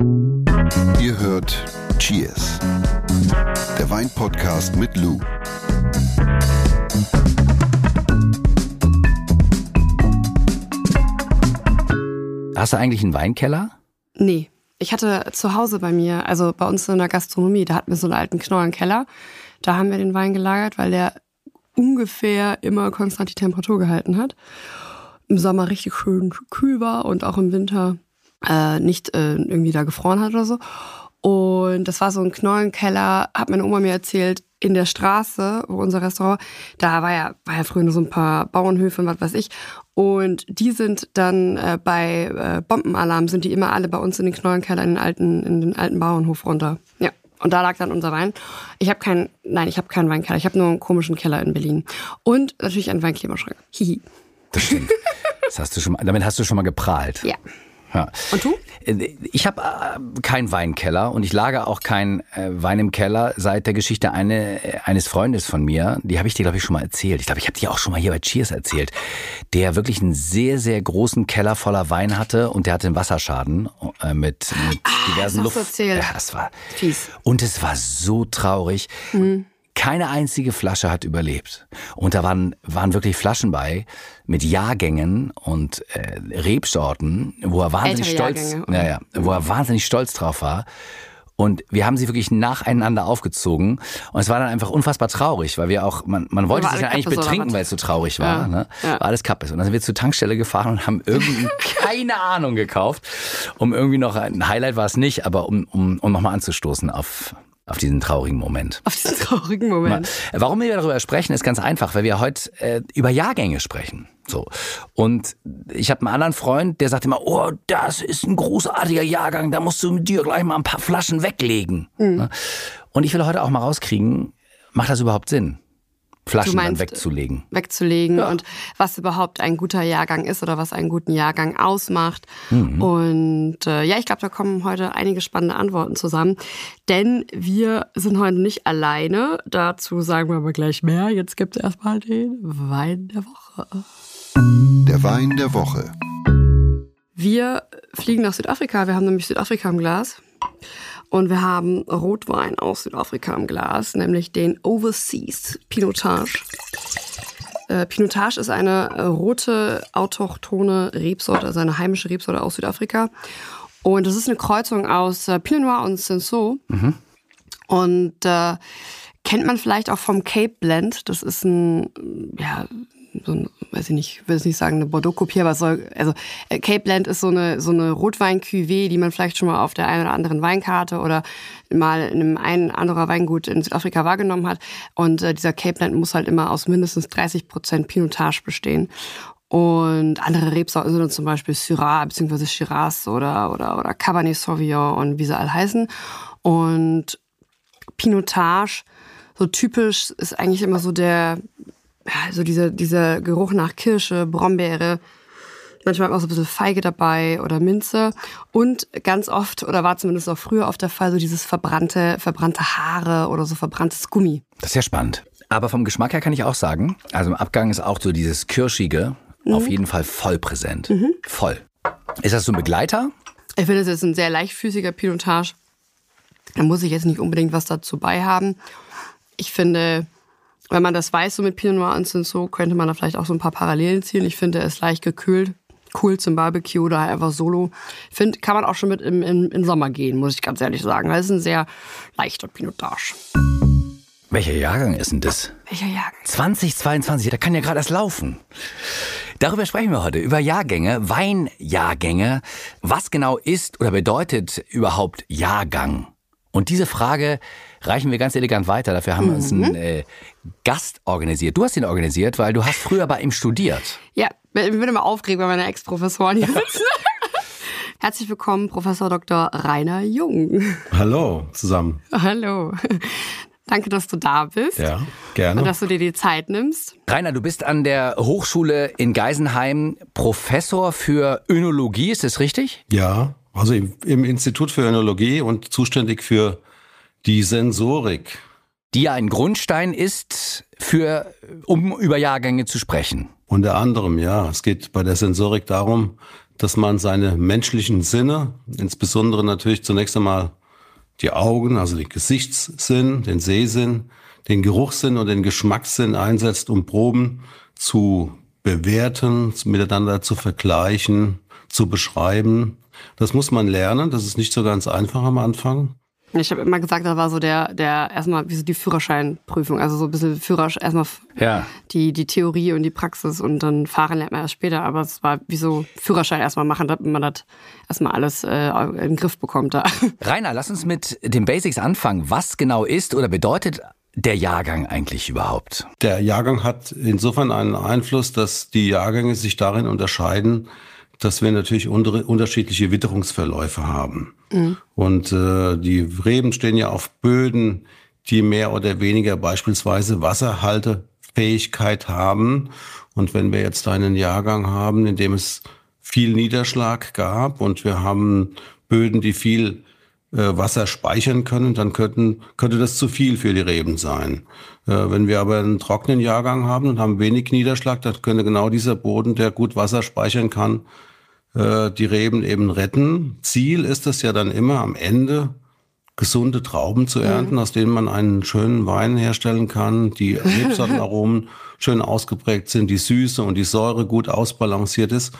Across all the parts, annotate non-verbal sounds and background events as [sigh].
Ihr hört Cheers, der Weinpodcast mit Lou. Hast du eigentlich einen Weinkeller? Nee. Ich hatte zu Hause bei mir, also bei uns in der Gastronomie, da hatten wir so einen alten Knollenkeller. Da haben wir den Wein gelagert, weil der ungefähr immer konstant die Temperatur gehalten hat. Im Sommer richtig schön kühl war und auch im Winter äh, nicht äh, irgendwie da gefroren hat oder so. Und das war so ein Knollenkeller, hat meine Oma mir erzählt, in der Straße, wo unser Restaurant, da war ja, war ja früher nur so ein paar Bauernhöfe und was weiß ich. Und die sind dann äh, bei äh, Bombenalarm, sind die immer alle bei uns in den Knollenkeller in den alten, in den alten Bauernhof runter. Ja. Und da lag dann unser Wein. Ich habe keinen, nein, ich habe keinen Weinkeller. Ich habe nur einen komischen Keller in Berlin. Und natürlich einen Weinklimaschrank. Hihi. Das stimmt. Das hast du schon mal, damit hast du schon mal geprahlt. Ja. Ja. Und du? Ich habe äh, keinen Weinkeller und ich lage auch keinen äh, Wein im Keller seit der Geschichte eine, äh, eines Freundes von mir. Die habe ich dir, glaube ich, schon mal erzählt. Ich glaube, ich habe die auch schon mal hier bei Cheers erzählt. Der wirklich einen sehr, sehr großen Keller voller Wein hatte und der hatte einen Wasserschaden äh, mit, mit Ah, diversen Luft. Ja, das war Fies. und es war so traurig. Keine einzige Flasche hat überlebt. Und da waren, waren wirklich Flaschen bei mit Jahrgängen und äh, Rebsorten, wo er wahnsinnig Ältere stolz, ja, ja, wo er wahnsinnig stolz drauf war. Und wir haben sie wirklich nacheinander aufgezogen. Und es war dann einfach unfassbar traurig, weil wir auch, man, man wollte sich ja eigentlich betrinken, weil es so traurig war. Ja, Ne? ja. War alles Kappes. Und dann sind wir zur Tankstelle gefahren und haben irgendwie [laughs] keine Ahnung gekauft, um irgendwie noch, ein Highlight war es nicht, aber um, um, um nochmal anzustoßen auf, auf diesen traurigen Moment. Auf diesen traurigen Moment. Warum wir darüber sprechen, ist ganz einfach, weil wir heute äh, über Jahrgänge sprechen. So. Und ich habe einen anderen Freund, der sagt immer, oh, das ist ein großartiger Jahrgang, da musst du mit dir gleich mal ein paar Flaschen weglegen. Mhm. Ne? Und ich will heute auch mal rauskriegen, macht das überhaupt Sinn, Flaschen meinst, wegzulegen? wegzulegen und was überhaupt ein guter Jahrgang ist oder was einen guten Jahrgang ausmacht. Mhm. Und äh, ja, ich glaube, da kommen heute einige spannende Antworten zusammen. Denn wir sind heute nicht alleine. Dazu sagen wir aber gleich mehr. Jetzt gibt es erstmal den Wein der Woche. Der Wein der Woche. Wir fliegen nach Südafrika. Wir haben nämlich Südafrika im Glas. Und wir haben Rotwein aus Südafrika im Glas, nämlich den Overseas Pinotage. Äh, Pinotage ist eine äh, rote, autochtone Rebsorte, also eine heimische Rebsorte aus Südafrika. Und das ist eine Kreuzung aus äh, Pinot Noir und Cinsault. Und äh, kennt man vielleicht auch vom Cape Blend. Das ist ein, ja, so ein, weiß ich nicht, will jetzt nicht sagen eine Bordeaux-Kopie, aber soll, also äh, Cape Blend ist so eine, so eine Rotwein-Cuvée, die man vielleicht schon mal auf der einen oder anderen Weinkarte oder mal in einem einen anderer Weingut in Südafrika wahrgenommen hat. Und äh, dieser Cape Blend muss halt immer aus mindestens 30 Prozent Pinotage bestehen. Und andere Rebsorten sind dann zum Beispiel Syrah bzw. Shiraz oder, oder, oder Cabernet Sauvignon und wie sie alle heißen. Und Pinotage, so typisch ist eigentlich immer so der, ja, so dieser, dieser Geruch nach Kirsche, Brombeere, manchmal auch so ein bisschen Feige dabei oder Minze und ganz oft, oder war zumindest auch früher oft der Fall, so dieses verbrannte, verbrannte Haare oder so verbranntes Gummi. Das ist ja spannend. Aber vom Geschmack her kann ich auch sagen, also im Abgang ist auch so dieses Kirschige auf jeden Fall voll präsent. Voll. Ist das so ein Begleiter? Ich finde, es ist ein sehr leichtfüßiger Pinotage. Da muss ich jetzt nicht unbedingt was dazu bei haben. Ich finde, wenn man das weiß, so mit Pinot Noir und Cinsault, könnte man da vielleicht auch so ein paar Parallelen ziehen. Ich finde, er ist leicht gekühlt. Cool zum Barbecue oder einfach solo. Ich finde, kann man auch schon mit im, im, im Sommer gehen, muss ich ganz ehrlich sagen. Es ist ein sehr leichter Pinotage. Welcher Jahrgang ist denn das? Welcher Jahrgang? 2022, da kann ja gerade erst laufen. Darüber sprechen wir heute, über Jahrgänge, Weinjahrgänge. Was genau ist oder bedeutet überhaupt Jahrgang? Und diese Frage reichen wir ganz elegant weiter. Dafür haben wir uns einen äh, Gast organisiert. Du hast ihn organisiert, weil du hast früher bei ihm studiert. Ja, ich bin immer aufgeregt bei meiner Ex-Professoren hier [laughs] sitzen. Herzlich willkommen, Professor Dr. Rainer Jung. Hallo zusammen. Hallo. Danke, dass du da bist. Ja, Und gerne. dass du dir die Zeit nimmst. Rainer, du bist an der Hochschule in Geisenheim Professor für Önologie, ist das richtig? Ja, also im, im Institut für Önologie und zuständig für die Sensorik. Die ja ein Grundstein ist, für, um über Jahrgänge zu sprechen. Unter anderem, ja. Es geht bei der Sensorik darum, dass man seine menschlichen Sinne, insbesondere natürlich zunächst einmal die Augen, also den Gesichtssinn, den Sehsinn, den Geruchssinn und den Geschmackssinn einsetzt, um Proben zu bewerten, miteinander zu vergleichen, zu beschreiben. Das muss man lernen. Das ist nicht so ganz einfach am Anfang. Ich habe immer gesagt, da war so der, der erstmal wie so die Führerscheinprüfung, also so ein bisschen Führerschein, erstmal ja. die, die Theorie und die Praxis und dann fahren lernt man erst später, aber es war wie so Führerschein erstmal machen, damit man das erstmal alles äh, in den Griff bekommt da. [laughs] Rainer, lass uns mit den Basics anfangen. Was genau ist oder bedeutet der Jahrgang eigentlich überhaupt? Der Jahrgang hat insofern einen Einfluss, dass die Jahrgänge sich darin unterscheiden, dass wir natürlich unterschiedliche Witterungsverläufe haben. Mhm. Und äh, die Reben stehen ja auf Böden, die mehr oder weniger beispielsweise Wasserhaltefähigkeit haben. Und wenn wir jetzt einen Jahrgang haben, in dem es viel Niederschlag gab und wir haben Böden, die viel äh, Wasser speichern können, dann könnten, könnte das zu viel für die Reben sein. Äh, wenn wir aber einen trockenen Jahrgang haben und haben wenig Niederschlag, dann könnte genau dieser Boden, der gut Wasser speichern kann, äh, die Reben eben retten. Ziel ist es ja dann immer am Ende, gesunde Trauben zu ernten, mhm. aus denen man einen schönen Wein herstellen kann, die [laughs] Rebsortenaromen schön ausgeprägt sind, die Süße und die Säure gut ausbalanciert ist.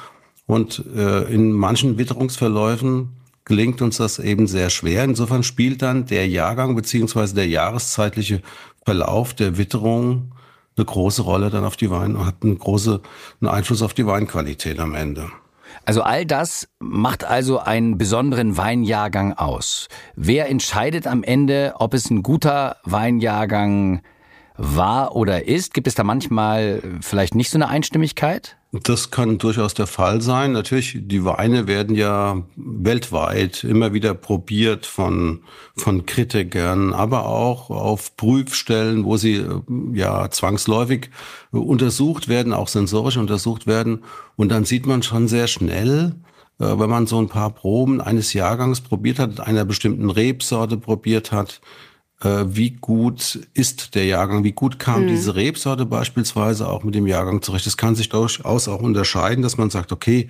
Und äh, in manchen Witterungsverläufen gelingt uns das eben sehr schwer. Insofern spielt dann der Jahrgang beziehungsweise der jahreszeitliche Verlauf der Witterung eine große Rolle dann auf die Wein, hat einen großen Einfluss auf die Weinqualität am Ende. Also all das macht also einen besonderen Weinjahrgang aus. Wer entscheidet am Ende, ob es ein guter Weinjahrgang war oder ist? Gibt es da manchmal vielleicht nicht so eine Einstimmigkeit? Das kann durchaus der Fall sein. Natürlich, die Weine werden ja weltweit immer wieder probiert von, von Kritikern, aber auch auf Prüfstellen, wo sie ja zwangsläufig untersucht werden, auch sensorisch untersucht werden. Und dann sieht man schon sehr schnell, äh, wenn man so ein paar Proben eines Jahrgangs probiert hat, einer bestimmten Rebsorte probiert hat, äh, wie gut ist der Jahrgang, wie gut kam mhm. diese Rebsorte beispielsweise auch mit dem Jahrgang zurecht. Das kann sich durchaus auch unterscheiden, dass man sagt, okay,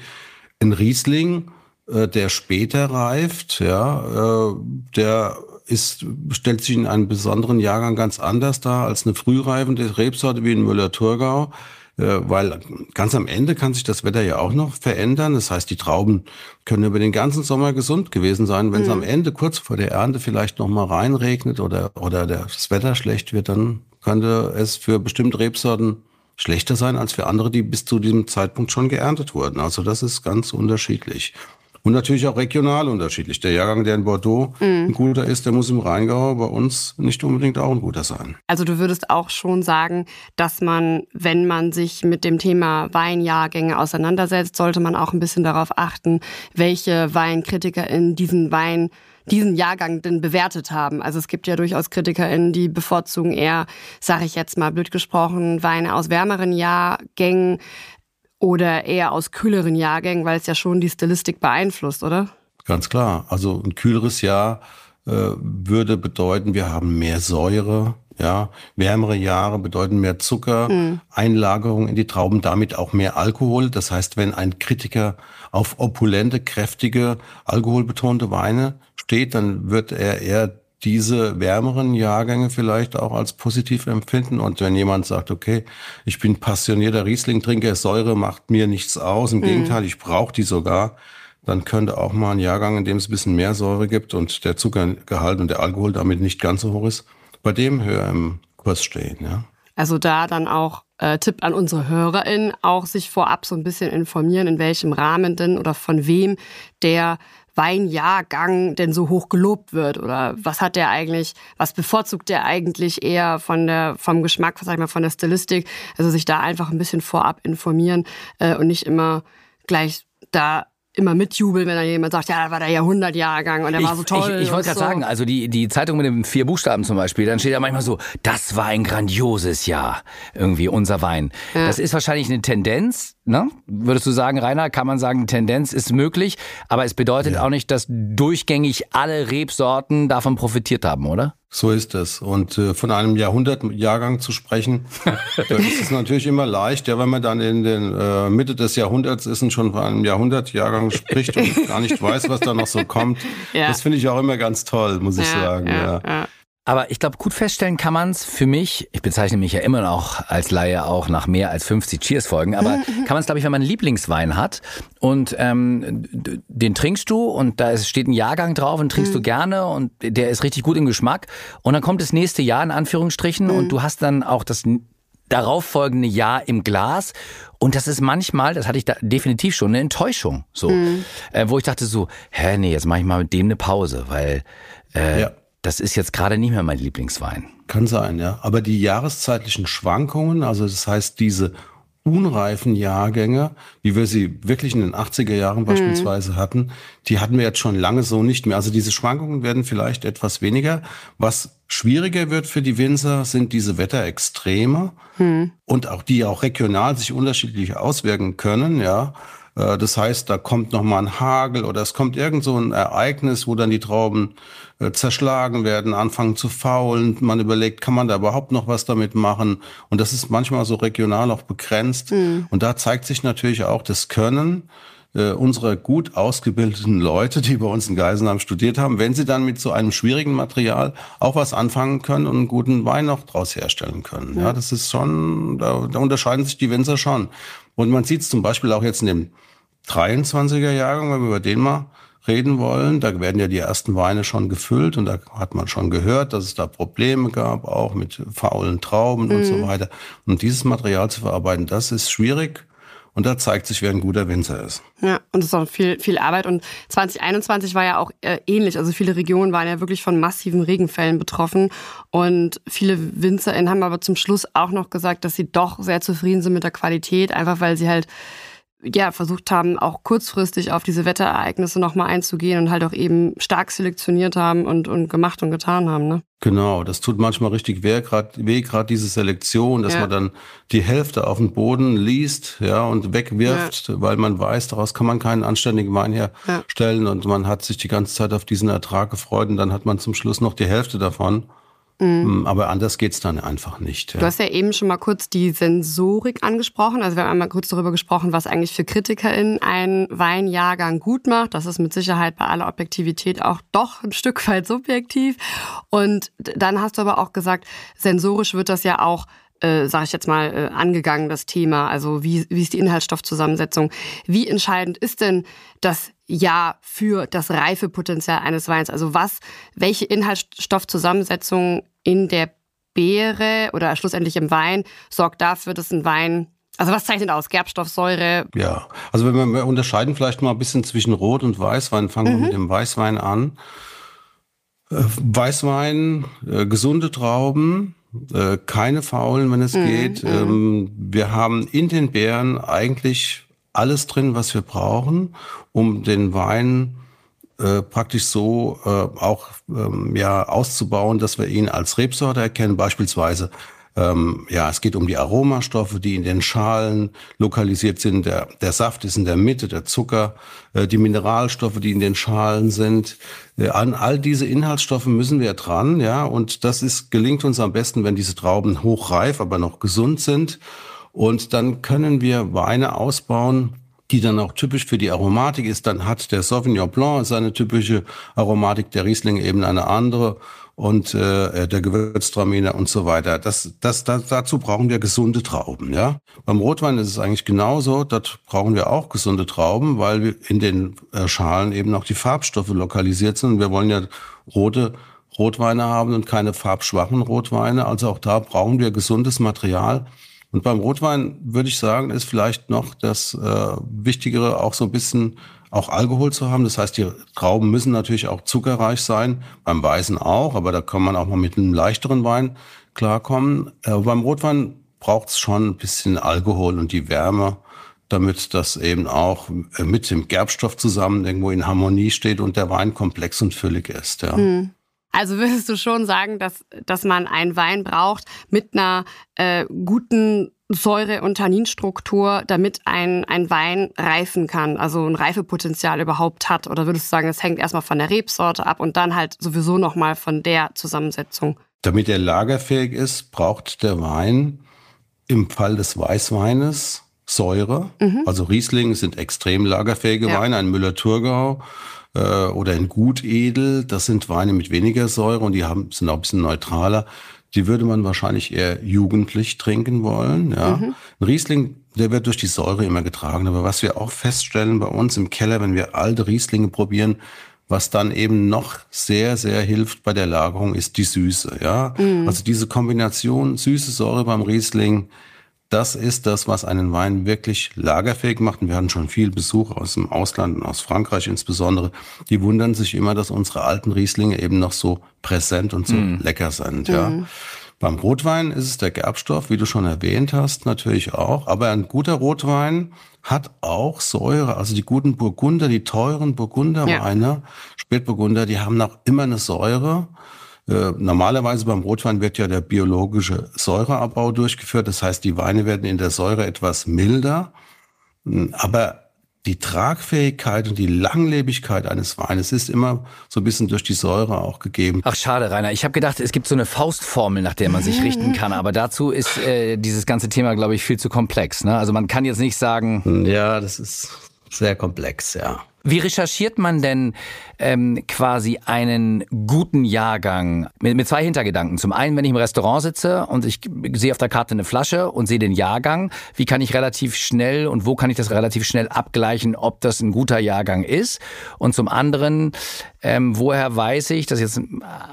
ein Riesling, äh, der später reift, ja, äh, der ist, stellt sich in einem besonderen Jahrgang ganz anders dar als eine frühreifende Rebsorte wie in Müller-Thurgau. Äh, weil ganz am Ende kann sich das Wetter ja auch noch verändern. Das heißt, die Trauben können über den ganzen Sommer gesund gewesen sein. Wenn es mhm. am Ende kurz vor der Ernte vielleicht noch mal reinregnet oder, oder das Wetter schlecht wird, dann könnte es für bestimmte Rebsorten schlechter sein als für andere, die bis zu diesem Zeitpunkt schon geerntet wurden. Also das ist ganz unterschiedlich. Und natürlich auch regional unterschiedlich. Der Jahrgang, der in Bordeaux mhm. ein guter ist, der muss im Rheingau bei uns nicht unbedingt auch ein guter sein. Also du würdest auch schon sagen, dass man, wenn man sich mit dem Thema Weinjahrgänge auseinandersetzt, sollte man auch ein bisschen darauf achten, welche Weinkritiker in diesen Wein diesen Jahrgang denn bewertet haben. Also es gibt ja durchaus KritikerInnen, die bevorzugen eher, sage ich jetzt mal blöd gesprochen, Weine aus wärmeren Jahrgängen oder eher aus kühleren Jahrgängen, weil es ja schon die Stilistik beeinflusst, oder? Ganz klar. Also ein kühleres Jahr äh, würde bedeuten, wir haben mehr Säure, ja, wärmere Jahre bedeuten mehr Zucker, hm. Einlagerung in die Trauben, damit auch mehr Alkohol. Das heißt, wenn ein Kritiker auf opulente, kräftige, alkoholbetonte Weine steht, dann wird er eher diese wärmeren Jahrgänge vielleicht auch als positiv empfinden. Und wenn jemand sagt, okay, ich bin passionierter Riesling-Trinker, Säure macht mir nichts aus, im mhm. Gegenteil, ich brauche die sogar, dann könnte auch mal ein Jahrgang, in dem es ein bisschen mehr Säure gibt und der Zuckergehalt und der Alkohol damit nicht ganz so hoch ist, bei dem höher im Kurs stehen. Ja. Also da dann auch äh, Tipp an unsere HörerInnen, auch sich vorab so ein bisschen informieren, in welchem Rahmen denn oder von wem der Weinjahrgang denn so hoch gelobt wird? Oder was hat der eigentlich, was bevorzugt der eigentlich eher von der, vom Geschmack, sag ich mal, von der Stilistik, also sich da einfach ein bisschen vorab informieren äh, und nicht immer gleich da immer mitjubeln, wenn da jemand sagt, ja, da war der Jahrhundertjahrgang und der ich, war so toll. Ich, ich wollte gerade so. sagen, also die, die Zeitung mit den vier Buchstaben zum Beispiel, dann steht ja manchmal so, das war ein grandioses Jahr, irgendwie unser Wein. Ja. Das ist wahrscheinlich eine Tendenz, ne? Würdest du sagen, Rainer, kann man sagen, Tendenz ist möglich, aber es bedeutet ja. auch nicht, dass durchgängig alle Rebsorten davon profitiert haben, oder? So ist es. Und äh, von einem Jahrhundertjahrgang zu sprechen, [laughs] da ist es natürlich immer leicht. Ja, wenn man dann in den äh, Mitte des Jahrhunderts ist und schon von einem Jahrhundertjahrgang spricht und [laughs] gar nicht weiß, was da noch so kommt. Ja. Das finde ich auch immer ganz toll, muss ich ja, sagen. Ja, ja. Aber ich glaube, gut feststellen kann man es für mich, ich bezeichne mich ja immer noch als Laie auch nach mehr als 50 Cheers-Folgen, aber [laughs] kann man es, glaube ich, wenn man einen Lieblingswein hat und ähm, den trinkst du und da steht ein Jahrgang drauf und trinkst mhm. du gerne und der ist richtig gut im Geschmack und dann kommt das nächste Jahr in Anführungsstrichen mhm. und du hast dann auch das darauffolgende Jahr im Glas und das ist manchmal, das hatte ich da definitiv schon, eine Enttäuschung, so, mhm. äh, wo ich dachte so, hä, nee, jetzt mache ich mal mit dem eine Pause, weil äh, ja das ist jetzt gerade nicht mehr mein Lieblingswein. Kann sein, ja. Aber die jahreszeitlichen Schwankungen, also das heißt diese unreifen Jahrgänge, wie wir sie wirklich in den 80er Jahren beispielsweise mhm. hatten, die hatten wir jetzt schon lange so nicht mehr. Also diese Schwankungen werden vielleicht etwas weniger. Was schwieriger wird für die Winzer, sind diese Wetterextreme mhm. und auch die auch regional sich unterschiedlich auswirken können, ja. Äh, das heißt, da kommt noch mal ein Hagel oder es kommt irgend so ein Ereignis, wo dann die Trauben äh, zerschlagen werden, anfangen zu faulen. Man überlegt, kann man da überhaupt noch was damit machen? Und das ist manchmal so regional auch begrenzt. Mhm. Und da zeigt sich natürlich auch das Können äh, unserer gut ausgebildeten Leute, die bei uns in Geisenheim studiert haben, wenn sie dann mit so einem schwierigen Material auch was anfangen können und einen guten Wein noch draus herstellen können. Ja, das ist schon, da, da unterscheiden sich die Winzer schon. Und man sieht es zum Beispiel auch jetzt in dem 23er Jahrgang, wenn wir über den mal reden wollen. Da werden ja die ersten Weine schon gefüllt und da hat man schon gehört, dass es da Probleme gab, auch mit faulen Trauben mhm. und so mhm. weiter. Und dieses Material zu verarbeiten, das ist schwierig. Und da zeigt sich, wer ein guter Winzer ist. Ja, und es ist auch viel, viel Arbeit. Und 2021 war ja auch äh, ähnlich. Also viele Regionen waren ja wirklich von massiven Regenfällen betroffen. Und viele WinzerInnen haben aber zum Schluss auch noch gesagt, dass sie doch sehr zufrieden sind mit der Qualität, einfach weil sie halt ja, versucht haben, auch kurzfristig auf diese Wetterereignisse nochmal einzugehen und halt auch eben stark selektioniert haben und, und gemacht und getan haben. Ne? Genau, das tut manchmal richtig weh, gerade diese Selektion, dass ja. man dann die Hälfte auf den Boden liest ja, und wegwirft, ja. weil man weiß, daraus kann man keinen anständigen Wein herstellen ja. und man hat sich die ganze Zeit auf diesen Ertrag gefreut und dann hat man zum Schluss noch die Hälfte davon. Mhm. Aber anders geht's dann einfach nicht. Ja. Du hast ja eben schon mal kurz die Sensorik angesprochen. Also wir haben einmal kurz darüber gesprochen, was eigentlich für KritikerInnen ein Weinjahrgang gut macht. Das ist mit Sicherheit bei aller Objektivität auch doch ein Stück weit subjektiv. Und dann hast du aber auch gesagt, sensorisch wird das ja auch äh, sage ich jetzt mal, äh, angegangen, das Thema. Also wie, wie ist die Inhaltsstoffzusammensetzung? Wie entscheidend ist denn das Ja für das Reifepotenzial eines Weins? Also was, welche Inhaltsstoffzusammensetzung in der Beere oder schlussendlich im Wein sorgt dafür, dass ein Wein also was zeichnet aus? Gerbstoffsäure? Ja, also wenn wir, wir unterscheiden vielleicht mal ein bisschen zwischen Rot- und Weißwein, fangen mhm. wir mit dem Weißwein an. Äh, Weißwein, äh, gesunde Trauben, äh, keine faulen, wenn es mhm. geht. Mhm. Ähm, wir haben in den Beeren eigentlich alles drin, was wir brauchen, um den Wein äh, praktisch so äh, auch ähm, ja auszubauen, dass wir ihn als Rebsorte erkennen, beispielsweise ähm, ja, es geht um die Aromastoffe, die in den Schalen lokalisiert sind. Der, der Saft ist in der Mitte, der Zucker, äh, die Mineralstoffe, die in den Schalen sind. Äh, an all diese Inhaltsstoffe müssen wir dran, ja. Und das ist, gelingt uns am besten, wenn diese Trauben hochreif, aber noch gesund sind. Und dann können wir Weine ausbauen, die dann auch typisch für die Aromatik ist. Dann hat der Sauvignon Blanc seine typische Aromatik, der Riesling eben eine andere und äh, der Gewürztraminer und so weiter. Das, das, das, dazu brauchen wir gesunde Trauben. Ja, beim Rotwein ist es eigentlich genauso. Dort brauchen wir auch gesunde Trauben, weil wir in den äh, Schalen eben auch die Farbstoffe lokalisiert sind. Wir wollen ja rote Rotweine haben und keine farbschwachen Rotweine. Also auch da brauchen wir gesundes Material. Und beim Rotwein würde ich sagen, ist vielleicht noch das äh, Wichtigere auch so ein bisschen auch Alkohol zu haben. Das heißt, die Trauben müssen natürlich auch zuckerreich sein, beim Weißen auch, aber da kann man auch mal mit einem leichteren Wein klarkommen. Äh, beim Rotwein braucht es schon ein bisschen Alkohol und die Wärme, damit das eben auch äh, mit dem Gerbstoff zusammen irgendwo in Harmonie steht und der Wein komplex und füllig ist. Ja. Hm. Also würdest du schon sagen, dass, dass man einen Wein braucht mit einer äh, guten Säure- und Tanninstruktur, damit ein, ein Wein reifen kann, also ein Reifepotenzial überhaupt hat? Oder würdest du sagen, es hängt erstmal von der Rebsorte ab und dann halt sowieso nochmal von der Zusammensetzung? Damit er lagerfähig ist, braucht der Wein im Fall des Weißweines Säure. Mhm. Also Riesling sind extrem lagerfähige ja. Weine, ein Müller-Thurgau äh, oder ein Gutedel, das sind Weine mit weniger Säure und die haben, sind auch ein bisschen neutraler. Die würde man wahrscheinlich eher jugendlich trinken wollen. Ja. Mhm. Ein Riesling, der wird durch die Säure immer getragen. Aber was wir auch feststellen bei uns im Keller, wenn wir alte Rieslinge probieren, was dann eben noch sehr, sehr hilft bei der Lagerung, ist die Süße. Ja, mhm. also diese Kombination süße Säure beim Riesling, das ist das, was einen Wein wirklich lagerfähig macht. Und wir hatten schon viel Besuch aus dem Ausland, aus Frankreich insbesondere. Die wundern sich immer, dass unsere alten Rieslinge eben noch so präsent und so mm. lecker sind. Ja. Mm. Beim Rotwein ist es der Gerbstoff, wie du schon erwähnt hast, natürlich auch. Aber ein guter Rotwein hat auch Säure. Also die guten Burgunder, die teuren Burgunderweine, ja. Spätburgunder, die haben noch immer eine Säure. Äh, normalerweise beim Rotwein wird ja der biologische Säureabbau durchgeführt. Das heißt, die Weine werden in der Säure etwas milder. Hm, aber die Tragfähigkeit und die Langlebigkeit eines Weines ist immer so ein bisschen durch die Säure auch gegeben. Ach schade, Rainer. Ich habe gedacht, es gibt so eine Faustformel, nach der man sich richten kann. Aber dazu ist äh, dieses ganze Thema, glaube ich, viel zu komplex. Ne? Also man kann jetzt nicht sagen. Ja, das ist sehr komplex, ja. Wie recherchiert man denn ähm, quasi einen guten Jahrgang mit, mit zwei Hintergedanken? Zum einen, wenn ich im Restaurant sitze und ich sehe auf der Karte eine Flasche und sehe den Jahrgang, wie kann ich relativ schnell und wo kann ich das relativ schnell abgleichen, ob das ein guter Jahrgang ist? Und zum anderen, ähm, woher weiß ich, das ist jetzt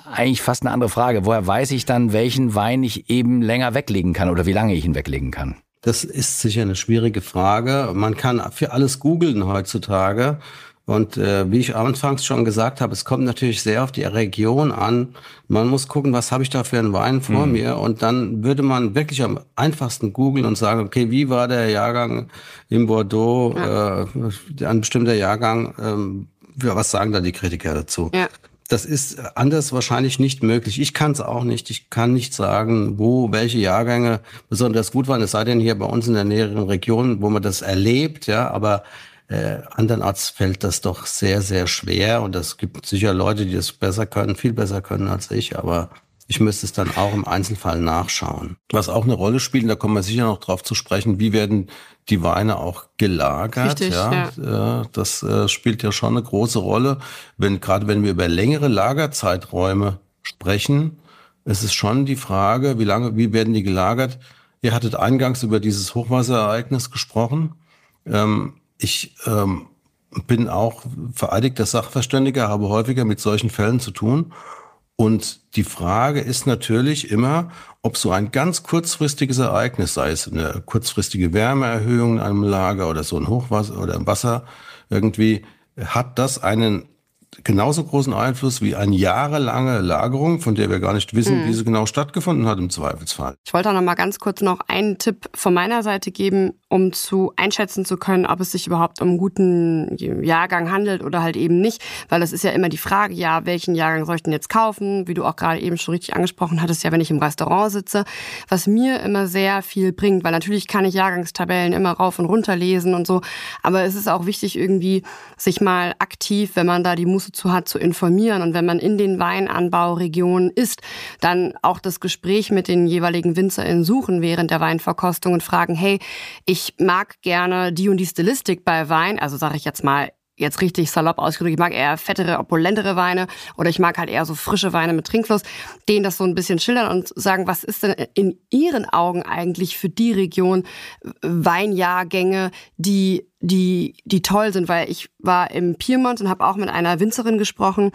eigentlich fast eine andere Frage, woher weiß ich dann, welchen Wein ich eben länger weglegen kann oder wie lange ich ihn weglegen kann? Das ist sicher eine schwierige Frage. Man kann für alles googeln heutzutage. Und äh, wie ich anfangs schon gesagt habe, es kommt natürlich sehr auf die Region an. Man muss gucken, was habe ich da für einen Wein vor mhm. mir. Und dann würde man wirklich am einfachsten googeln und sagen, okay, wie war der Jahrgang in Bordeaux, ja. äh, ein bestimmter Jahrgang, ähm, was sagen da die Kritiker dazu? Ja das ist anders wahrscheinlich nicht möglich. Ich kann es auch nicht. Ich kann nicht sagen, wo welche Jahrgänge besonders gut waren. Es sei denn hier bei uns in der näheren Region, wo man das erlebt, ja, aber äh, andernorts fällt das doch sehr, sehr schwer. Und es gibt sicher Leute, die das besser können, viel besser können als ich, aber ich müsste es dann auch im Einzelfall nachschauen. Was auch eine Rolle spielt, und da kommen wir sicher noch drauf zu sprechen, wie werden die Weine auch gelagert. Richtig, ja, ja. Das äh, spielt ja schon eine große Rolle. Wenn, gerade wenn wir über längere Lagerzeiträume sprechen, ist es schon die Frage, wie lange, wie werden die gelagert? Ihr hattet eingangs über dieses Hochwasserereignis gesprochen. Ähm, ich ähm, bin auch vereidigter Sachverständiger, habe häufiger mit solchen Fällen zu tun. Und die Frage ist natürlich immer, ob so ein ganz kurzfristiges Ereignis, sei es eine kurzfristige Wärmeerhöhung in einem Lager oder so ein Hochwasser oder im Wasser irgendwie, hat das einen genauso großen Einfluss wie eine jahrelange Lagerung, von der wir gar nicht wissen, mhm. wie sie genau stattgefunden hat im Zweifelsfall. Ich wollte auch noch mal ganz kurz noch einen Tipp von meiner Seite geben, um zu einschätzen zu können, ob es sich überhaupt um einen guten Jahrgang handelt oder halt eben nicht, weil das ist ja immer die Frage, ja, welchen Jahrgang soll ich denn jetzt kaufen? Wie du auch gerade eben schon richtig angesprochen hattest, ja, wenn ich im Restaurant sitze, was mir immer sehr viel bringt, weil natürlich kann ich Jahrgangstabellen immer rauf und runter lesen und so, aber es ist auch wichtig irgendwie sich mal aktiv, wenn man da die Muße zu hat, zu informieren. Und wenn man in den Weinanbauregionen ist, dann auch das Gespräch mit den jeweiligen WinzerInnen suchen während der Weinverkostung und fragen, hey, ich mag gerne die und die Stilistik bei Wein, also sage ich jetzt mal jetzt richtig salopp ausgedrückt, ich mag eher fettere, opulentere Weine oder ich mag halt eher so frische Weine mit Trinkfluss, denen das so ein bisschen schildern und sagen, was ist denn in Ihren Augen eigentlich für die Region Weinjahrgänge, die die, die toll sind, weil ich war im Piemont und habe auch mit einer Winzerin gesprochen,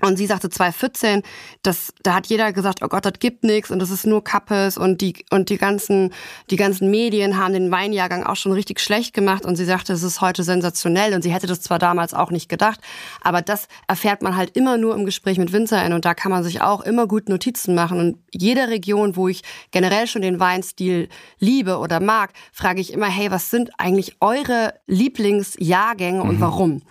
und sie sagte 2014, dass da hat jeder gesagt, oh Gott, das gibt nichts und das ist nur Kappes und die und die ganzen die ganzen Medien haben den Weinjahrgang auch schon richtig schlecht gemacht und sie sagte, es ist heute sensationell und sie hätte das zwar damals auch nicht gedacht, aber das erfährt man halt immer nur im Gespräch mit WinzerInnen und da kann man sich auch immer gut Notizen machen und jede Region, wo ich generell schon den Weinstil liebe oder mag, frage ich immer, hey, was sind eigentlich eure Lieblingsjahrgänge und mhm. warum?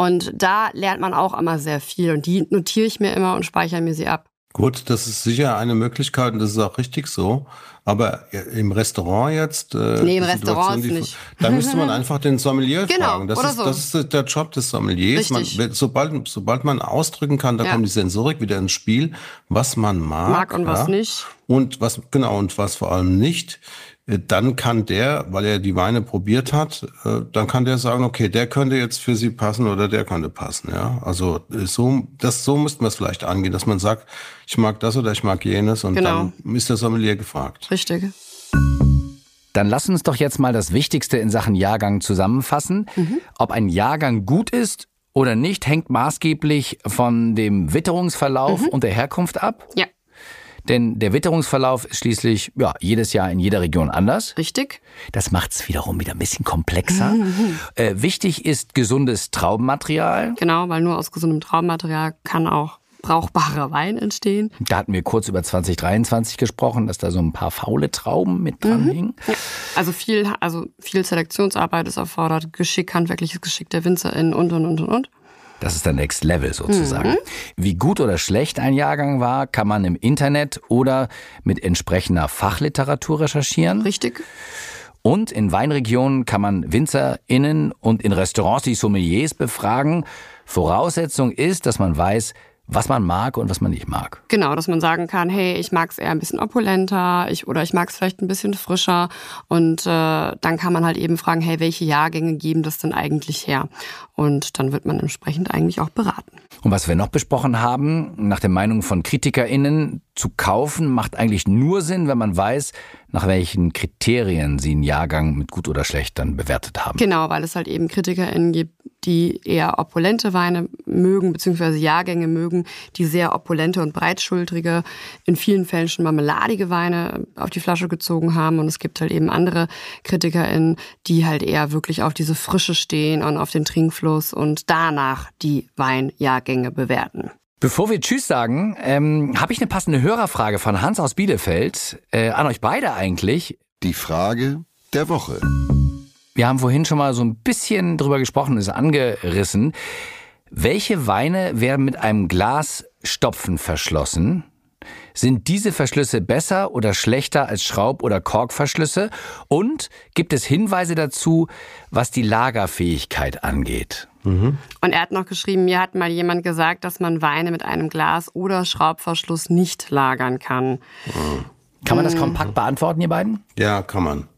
Und da lernt man auch immer sehr viel. Und die notiere ich mir immer und speichere mir sie ab. Gut, das ist sicher eine Möglichkeit und das ist auch richtig so. Aber im Restaurant jetzt. Äh, nee, im Restaurant die, nicht. Da müsste man einfach den Sommelier genau, fragen. Das oder ist, so. das ist der Job des Sommeliers. Man, sobald, sobald man ausdrücken kann, da Ja. kommt die Sensorik wieder ins Spiel, was man mag. Mag und was ja, nicht. Und was, genau, und was vor allem nicht. Äh, Dann kann der, weil er die Weine probiert hat, äh, dann kann der sagen, okay, der könnte jetzt für Sie passen oder der könnte passen, ja. Also äh, so, das so müssten wir es vielleicht angehen, dass man sagt, ich mag das oder ich mag jenes und Genau. dann ist der Sommelier gefragt. Richtig. Dann lass uns doch jetzt mal das Wichtigste in Sachen Jahrgang zusammenfassen. Ob ein Jahrgang gut ist oder nicht, hängt maßgeblich von dem Witterungsverlauf und der Herkunft ab. Ja, Denn der Witterungsverlauf ist schließlich ja, jedes Jahr in jeder Region anders. richtig. Das macht es wiederum wieder ein bisschen komplexer. [laughs] Äh, wichtig ist gesundes Traubenmaterial. Genau, weil nur aus gesundem Traubenmaterial kann auch brauchbarer Wein entstehen. Da hatten wir kurz über 2023 gesprochen, dass da so ein paar faule Trauben mit dran hingen. Also viel, also viel Selektionsarbeit ist erfordert, Geschick, handwerkliches Geschick der WinzerInnen und, und, und, und. Das ist der Next Level sozusagen. Wie gut oder schlecht ein Jahrgang war, kann man im Internet oder mit entsprechender Fachliteratur recherchieren. Richtig? Und in Weinregionen kann man WinzerInnen und in Restaurants die Sommeliers befragen. Voraussetzung ist, dass man weiß, was man mag und was man nicht mag. Genau, dass man sagen kann, hey, ich mag es eher ein bisschen opulenter ich, oder ich mag es vielleicht ein bisschen frischer. Und äh, dann kann man halt eben fragen, hey, welche Jahrgänge geben das denn eigentlich her? Und dann wird man entsprechend eigentlich auch beraten. Und was wir noch besprochen haben, nach der Meinung von KritikerInnen, zu kaufen macht eigentlich nur Sinn, wenn man weiß, nach welchen Kriterien sie einen Jahrgang mit gut oder schlecht dann bewertet haben. Genau, weil es halt eben KritikerInnen gibt, die eher opulente Weine mögen, beziehungsweise Jahrgänge mögen, die sehr opulente und breitschultrige, in vielen Fällen schon marmeladige Weine auf die Flasche gezogen haben. Und es gibt halt eben andere KritikerInnen, die halt eher wirklich auf diese Frische stehen und auf den Trinkfluss und danach die Weinjahrgänge bewerten. Bevor wir Tschüss sagen, ähm, habe ich eine passende Hörerfrage von Hans aus Bielefeld. Äh, an euch beide eigentlich. Die Frage der Woche. Wir haben vorhin schon mal so ein bisschen drüber gesprochen, ist angerissen. Welche Weine werden mit einem Glasstopfen verschlossen? Sind diese Verschlüsse besser oder schlechter als Schraub- oder Korkverschlüsse? Und gibt es Hinweise dazu, was die Lagerfähigkeit angeht? Und er hat noch geschrieben, mir hat mal jemand gesagt, dass man Weine mit einem Glas- oder Schraubverschluss nicht lagern kann. Kann man das kompakt beantworten, ihr beiden? Ja, kann man.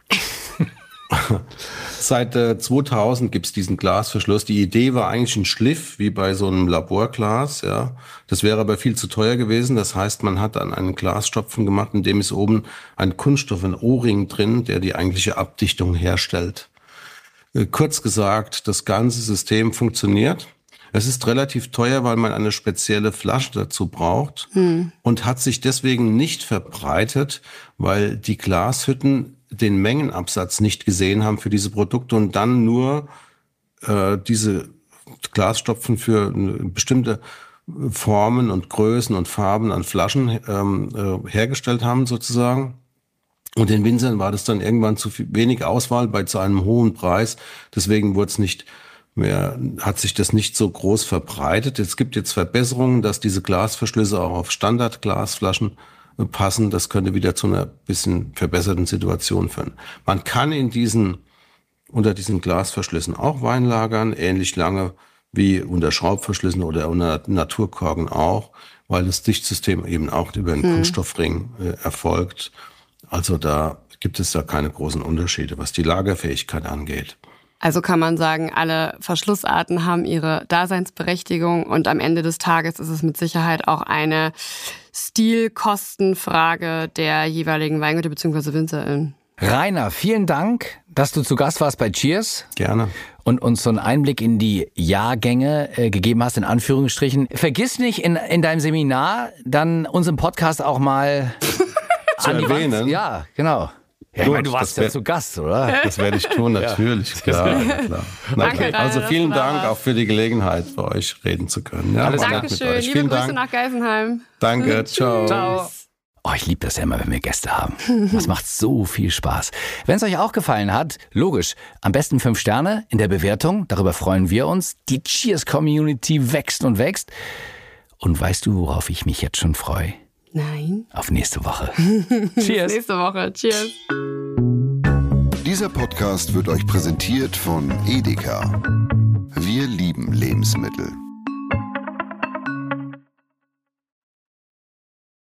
Seit äh, 2000 gibt's diesen Glasverschluss. Die Idee war eigentlich ein Schliff, wie bei so einem Laborglas. Ja, Das wäre aber viel zu teuer gewesen. Das heißt, man hat dann einen Glasstopfen gemacht, in dem ist oben ein Kunststoff, ein O-Ring drin, der die eigentliche Abdichtung herstellt. Äh, Kurz gesagt, das ganze System funktioniert. Es ist relativ teuer, weil man eine spezielle Flasche dazu braucht und hat sich deswegen nicht verbreitet, weil die Glashütten den Mengenabsatz nicht gesehen haben für diese Produkte und dann nur äh, diese Glasstopfen für eine bestimmte Formen und Größen und Farben an Flaschen ähm, äh, hergestellt haben sozusagen. Und den Winzern war das dann irgendwann zu viel, wenig Auswahl bei zu einem hohen Preis. Deswegen wurde es nicht mehr, hat sich das nicht so groß verbreitet. Es gibt jetzt Verbesserungen, dass diese Glasverschlüsse auch auf Standardglasflaschen äh, passen. Das könnte wieder zu einer bisschen verbesserten Situation führen. Man kann in diesen, unter diesen Glasverschlüssen auch Wein lagern, ähnlich lange wie unter Schraubverschlüssen oder unter Naturkorken auch, weil das Dichtsystem eben auch über einen Kunststoffring äh, erfolgt. Also da gibt es da keine großen Unterschiede, was die Lagerfähigkeit angeht. Also kann man sagen, alle Verschlussarten haben ihre Daseinsberechtigung und am Ende des Tages ist es mit Sicherheit auch eine Stilkostenfrage der jeweiligen Weingüter bzw. WinzerInnen. Rainer, vielen Dank, dass du zu Gast warst bei Cheers. Gerne. und uns so einen Einblick in die Jahrgänge äh, gegeben hast, in Anführungsstrichen. Vergiss nicht in, in deinem Seminar dann unseren Podcast auch mal an die erwähnen? Wand. Ja, genau. Ja, ich Gut, meine, du warst das ja wär- zu Gast, oder? Das werde ich tun, [laughs] natürlich. Klar, [laughs] klar. Na, Danke, Also vielen Dank auch für die Gelegenheit, bei euch reden zu können. Ja, Alles Dankeschön, euch. liebe Vielen Grüße Dank. nach Geisenheim. Danke, [laughs] ciao. Ciao. Oh, ich liebe das ja immer, wenn wir Gäste haben. Das macht so viel Spaß. Wenn es euch auch gefallen hat, logisch, am besten fünf Sterne in der Bewertung. Darüber freuen wir uns. Die Cheers-Community wächst und wächst. Und weißt du, worauf ich mich jetzt schon freue? Nein. Auf nächste Woche. [laughs] Cheers. nächste Woche. Cheers. Dieser Podcast wird euch präsentiert von Edeka. Wir lieben Lebensmittel.